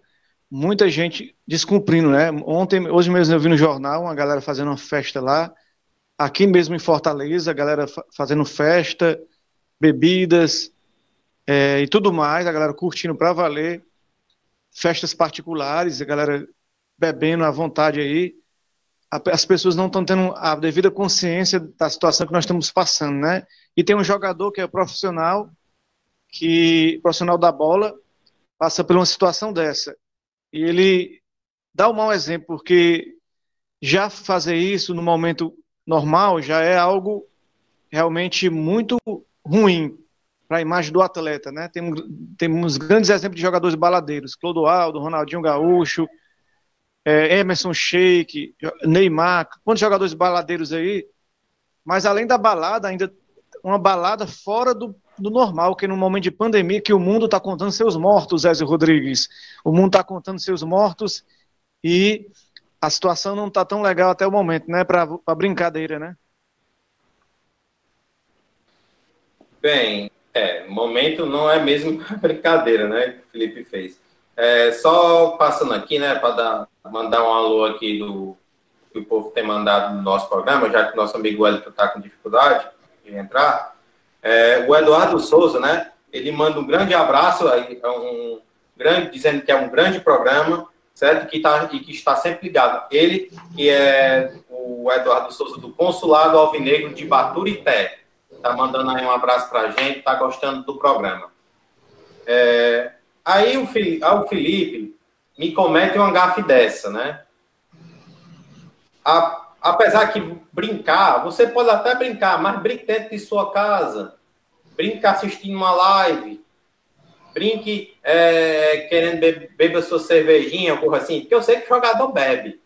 [SPEAKER 1] muita gente descumprindo, né? Ontem, hoje mesmo eu vi no jornal uma galera fazendo uma festa lá, aqui mesmo em Fortaleza, a galera fazendo festa, bebidas é, e tudo mais, a galera curtindo para valer, festas particulares, a galera bebendo à vontade aí, as pessoas não estão tendo a devida consciência da situação que nós estamos passando, né? E tem um jogador que é profissional, que profissional da bola, passa por uma situação dessa. E ele dá um mau exemplo, porque já fazer isso no momento normal já é algo realmente muito ruim para a imagem do atleta, né? Temos, temos grandes exemplos de jogadores baladeiros, Clodoaldo, Ronaldinho Gaúcho, é, Emerson Sheik, Neymar, quantos jogadores baladeiros aí? Mas além da balada, ainda uma balada fora do, do normal, que no momento de pandemia que o mundo está contando seus mortos, Ezio Rodrigues. O mundo está contando seus mortos e a situação não está tão legal até o momento, né? Para brincadeira, né?
[SPEAKER 4] Bem, é, momento não é mesmo brincadeira, né? Que o Felipe fez. É, só passando aqui, né, para mandar um alô aqui do que o povo tem mandado no nosso programa, já que nosso amigo Wellington está com dificuldade de entrar. É, o Eduardo Souza, né? Ele manda um grande abraço, é um grande, dizendo que é um grande programa, certo? Que tá, e que está sempre ligado. Ele, que é o Eduardo Souza do Consulado Alvinegro de Baturité. Tá mandando aí um abraço para a gente, tá gostando do programa. É, aí o Felipe, o Felipe me comete uma gafe dessa, né? A, apesar que brincar, você pode até brincar, mas brinque dentro de sua casa. Brinque assistindo uma live. Brinque é, querendo beber, beber sua cervejinha, coisa assim. Porque eu sei que jogador bebe.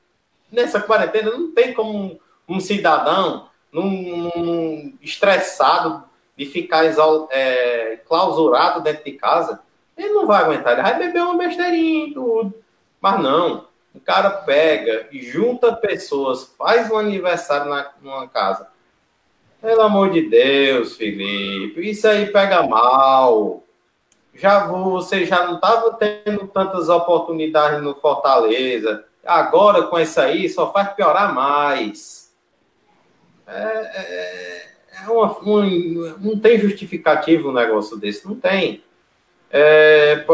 [SPEAKER 4] Nessa quarentena não tem como um, um cidadão num, estressado de ficar é, clausurado dentro de casa. Ele não vai aguentar. Ele vai beber uma besteirinha e tudo. Mas não. O cara pega e junta pessoas, faz um aniversário na, numa casa. Pelo amor de Deus, Felipe, isso aí pega mal. Já você já não estava tendo tantas oportunidades no Fortaleza. Agora com isso aí só faz piorar mais. É, é, é uma, um, não tem justificativo um negócio desse, não tem. É,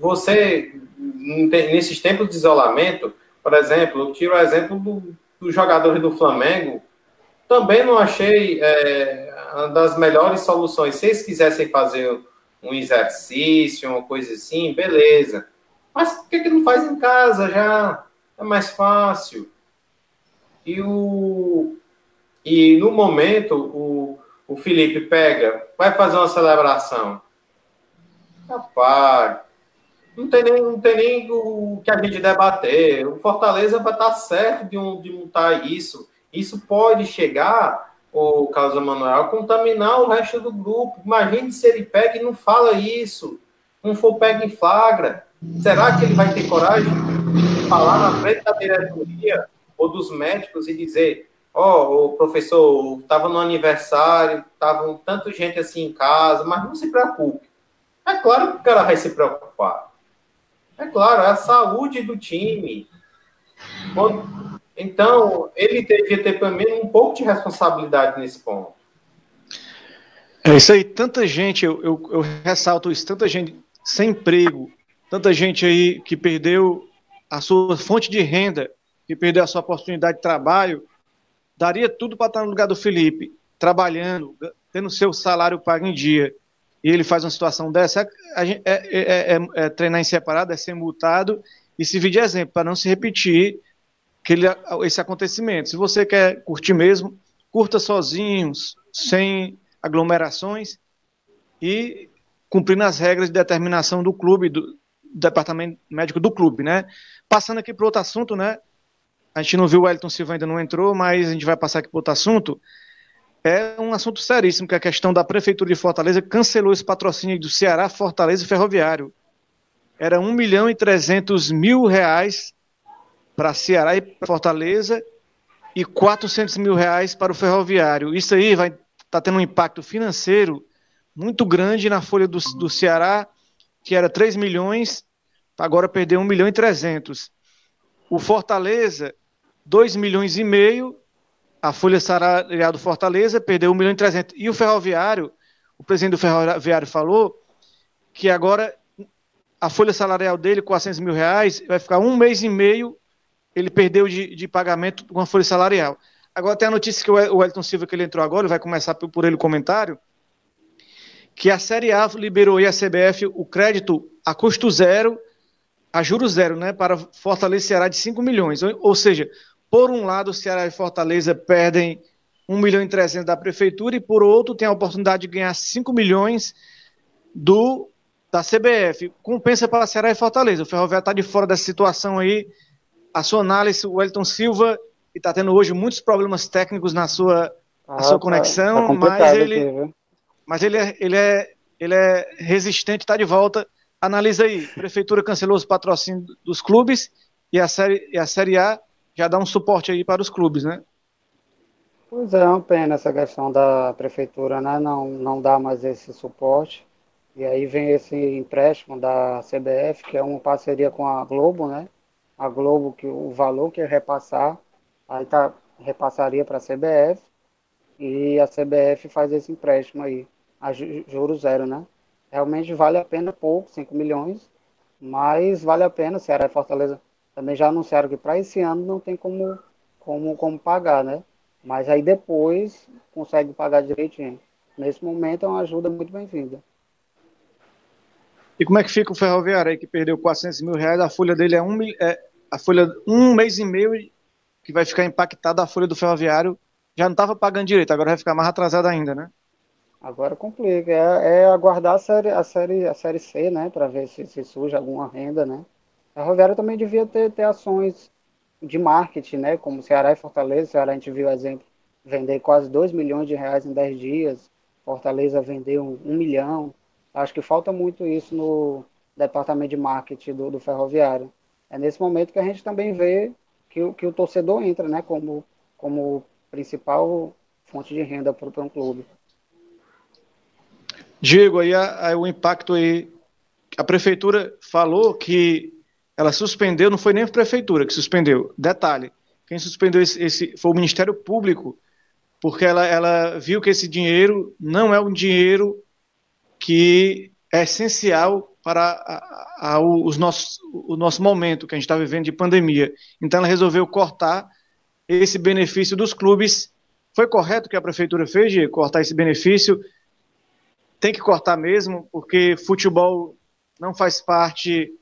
[SPEAKER 4] você nesses tempos de isolamento, por exemplo, eu tiro o exemplo do, dos jogadores do Flamengo, também não achei é, uma das melhores soluções. Se eles quisessem fazer um exercício, uma coisa assim, beleza. Mas por que, que não faz em casa já? É mais fácil. E, o, e no momento, o, o Felipe pega, vai fazer uma celebração. Rapaz, não tem nem, não tem nem o que a gente debater. O Fortaleza vai estar certo de, um, de montar isso. Isso pode chegar, o Carlos Emanuel, a contaminar o resto do grupo. Imagine se ele pega e não fala isso. Não for pega em flagra. Será que ele vai ter coragem de falar na frente da diretoria ou dos médicos e dizer: Ó, oh, o professor, estava no aniversário, estavam tanta gente assim em casa, mas não se preocupe. É claro que o cara vai se preocupar. É claro, é a saúde do time. Então, ele devia ter pelo menos um pouco de responsabilidade nesse ponto.
[SPEAKER 1] É isso aí, tanta gente, eu, eu, eu ressalto isso, tanta gente sem emprego, tanta gente aí que perdeu a sua fonte de renda, que perdeu a sua oportunidade de trabalho, daria tudo para estar no lugar do Felipe, trabalhando, tendo seu salário pago em dia e ele faz uma situação dessa, é, é, é, é, treinar em separado, é ser multado e servir de exemplo, para não se repetir aquele, esse acontecimento. Se você quer curtir mesmo, curta sozinhos, sem aglomerações e cumprindo as regras de determinação do clube, do, do departamento médico do clube, né? Passando aqui para outro assunto, né? A gente não viu o Elton Silva ainda não entrou, mas a gente vai passar aqui para outro assunto é um assunto seríssimo, que é a questão da Prefeitura de Fortaleza cancelou esse patrocínio do Ceará, Fortaleza e Ferroviário. Era 1 milhão e 300 mil reais para Ceará e Fortaleza e 400 mil reais para o Ferroviário. Isso aí vai estar tá tendo um impacto financeiro muito grande na folha do, do Ceará, que era 3 milhões, agora perdeu 1 milhão e 300. O Fortaleza, 2 milhões e meio a folha salarial do Fortaleza perdeu 1 milhão e 300. E o Ferroviário, o presidente do Ferroviário falou que agora a folha salarial dele, 400 mil reais, vai ficar um mês e meio, ele perdeu de, de pagamento com a folha salarial. Agora tem a notícia que o Elton Silva, que ele entrou agora, vai começar por ele o comentário, que a Série A liberou e a CBF o crédito a custo zero, a juros zero, né, para Fortaleza Ceará de 5 milhões. Ou, ou seja, por um lado, Ceará e Fortaleza perdem 1 milhão e 300 da prefeitura e por outro tem a oportunidade de ganhar 5 milhões do da CBF. Compensa para Ceará e Fortaleza. O Ferroviário está de fora dessa situação aí. A sua análise, o Wellington Silva, que está tendo hoje muitos problemas técnicos na sua, ah, na sua tá, conexão, tá mas ele, aqui, mas ele é, ele é, ele é resistente, está de volta. Analisa aí. A prefeitura cancelou os patrocínios dos clubes e a série, e a série A já dá um suporte aí para os clubes, né?
[SPEAKER 2] Pois é, é uma pena essa questão da prefeitura, né? Não, não dá mais esse suporte. E aí vem esse empréstimo da CBF, que é uma parceria com a Globo, né? A Globo, que o valor que repassar, aí tá, repassaria para a CBF, e a CBF faz esse empréstimo aí, a juros zero, né? Realmente vale a pena pouco, 5 milhões, mas vale a pena, Ceará e Fortaleza também já anunciaram que para esse ano não tem como, como, como pagar, né? Mas aí depois consegue pagar direitinho. Nesse momento é uma ajuda muito bem-vinda.
[SPEAKER 1] E como é que fica o ferroviário aí que perdeu 400 mil reais? A folha dele é um, é, a folha um mês e meio que vai ficar impactada a folha do ferroviário. Já não estava pagando direito, agora vai ficar mais atrasada ainda, né?
[SPEAKER 2] Agora complica. É, é, aguardar a série, a série, a série C, né, para ver se, se surge alguma renda, né? A Ferroviária também devia ter, ter ações de marketing, né? Como Ceará e Fortaleza. Ceará a gente viu exemplo vender quase 2 milhões de reais em 10 dias. Fortaleza vendeu um, um milhão. Acho que falta muito isso no departamento de marketing do, do ferroviário. É nesse momento que a gente também vê que, que o torcedor entra né, como, como principal fonte de renda para um clube.
[SPEAKER 1] Diego, aí, aí o impacto aí. A prefeitura falou que ela suspendeu, não foi nem a prefeitura que suspendeu. Detalhe: quem suspendeu esse, esse foi o Ministério Público, porque ela, ela viu que esse dinheiro não é um dinheiro que é essencial para a, a, os nossos, o nosso momento que a gente está vivendo de pandemia. Então, ela resolveu cortar esse benefício dos clubes. Foi correto o que a prefeitura fez de cortar esse benefício? Tem que cortar mesmo, porque futebol não faz parte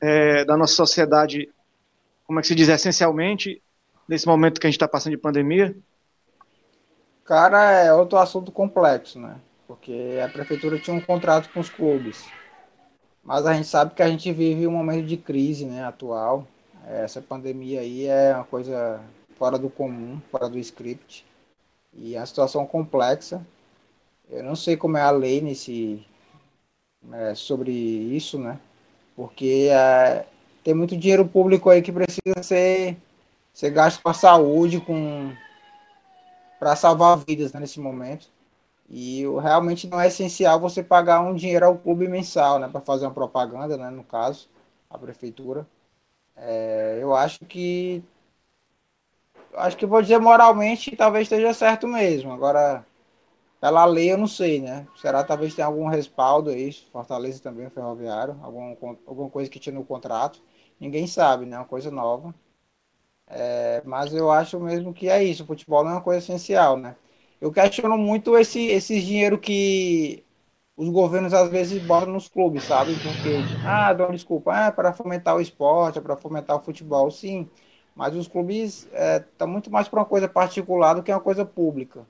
[SPEAKER 1] é, da nossa sociedade, como é que se diz, essencialmente, nesse momento que a gente está passando de pandemia?
[SPEAKER 3] Cara, é outro assunto complexo, né? porque a prefeitura tinha um contrato com os clubes. Mas a gente sabe que a gente vive um momento de crise né, atual. Essa pandemia aí é uma coisa fora do comum, fora do script. E é uma situação complexa. Eu não sei como é a lei nesse, é, sobre isso, né? Porque é, tem muito dinheiro público aí que precisa ser, ser gasto com a saúde, com para salvar vidas né, nesse momento. E realmente não é essencial você pagar um dinheiro ao clube mensal, né, para fazer uma propaganda, né, no caso, a prefeitura. É, eu acho que acho que vou dizer moralmente talvez esteja certo mesmo. Agora, pela lei eu não sei, né? Será talvez tenha algum respaldo aí, Fortaleza também, Ferroviário, algum, alguma coisa que tinha no contrato. Ninguém sabe, né? Uma coisa nova. É, mas eu acho mesmo que é isso. O futebol não é uma coisa essencial, né? eu questiono muito esse, esse dinheiro que os governos às vezes botam nos clubes, sabe? Porque, ah, desculpa, ah, é para fomentar o esporte, é para fomentar o futebol, sim. Mas os clubes estão é, tá muito mais para uma coisa particular do que uma coisa pública.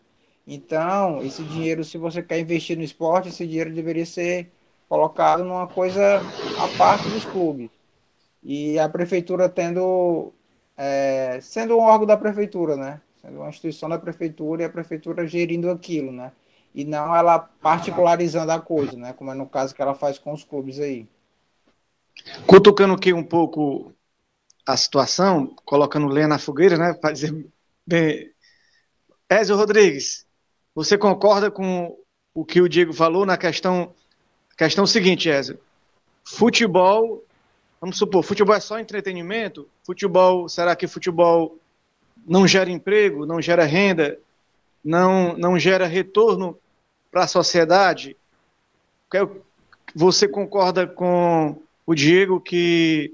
[SPEAKER 3] Então, esse dinheiro, se você quer investir no esporte, esse dinheiro deveria ser colocado numa coisa à parte dos clubes. E a prefeitura tendo, é, sendo um órgão da prefeitura, né? sendo uma instituição da prefeitura e a prefeitura gerindo aquilo, né? E não ela particularizando a coisa, né? Como é no caso que ela faz com os clubes aí.
[SPEAKER 1] Cutucando aqui um pouco a situação, colocando lenha na fogueira, né? Para dizer bem. Ézio Rodrigues, você concorda com o que o Diego falou na questão, questão seguinte, Ézio? Futebol, vamos supor, futebol é só entretenimento? Futebol, será que futebol não gera emprego, não gera renda, não, não gera retorno para a sociedade. Você concorda com o Diego que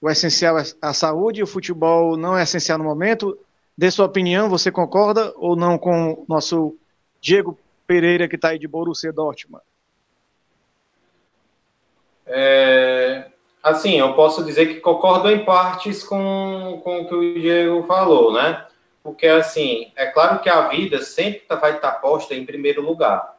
[SPEAKER 1] o essencial é a saúde e o futebol não é essencial no momento? Dê sua opinião, você concorda ou não com o nosso Diego Pereira, que está aí de Borussia Dortmund?
[SPEAKER 4] É, assim, eu posso dizer que concordo em partes com, com o que o Diego falou, né? Porque, assim, é claro que a vida sempre tá, vai estar tá posta em primeiro lugar.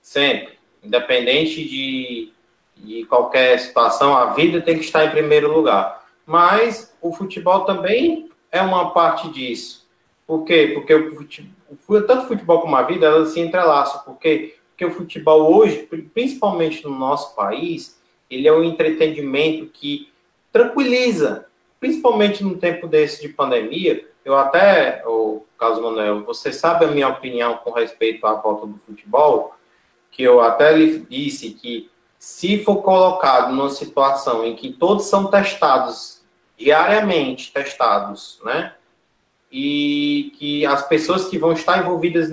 [SPEAKER 4] Sempre. Independente de, de qualquer situação, a vida tem que estar em primeiro lugar. Mas o futebol também é uma parte disso. Por quê? Porque o futebol, tanto o futebol como a vida, elas se entrelaçam. Por quê? Porque o futebol hoje, principalmente no nosso país, ele é um entretenimento que tranquiliza, principalmente no tempo desse de pandemia. Eu até, o Carlos Manuel, você sabe a minha opinião com respeito à volta do futebol, que eu até lhe disse que se for colocado numa situação em que todos são testados diariamente, testados, né? E que as pessoas que vão estar envolvidas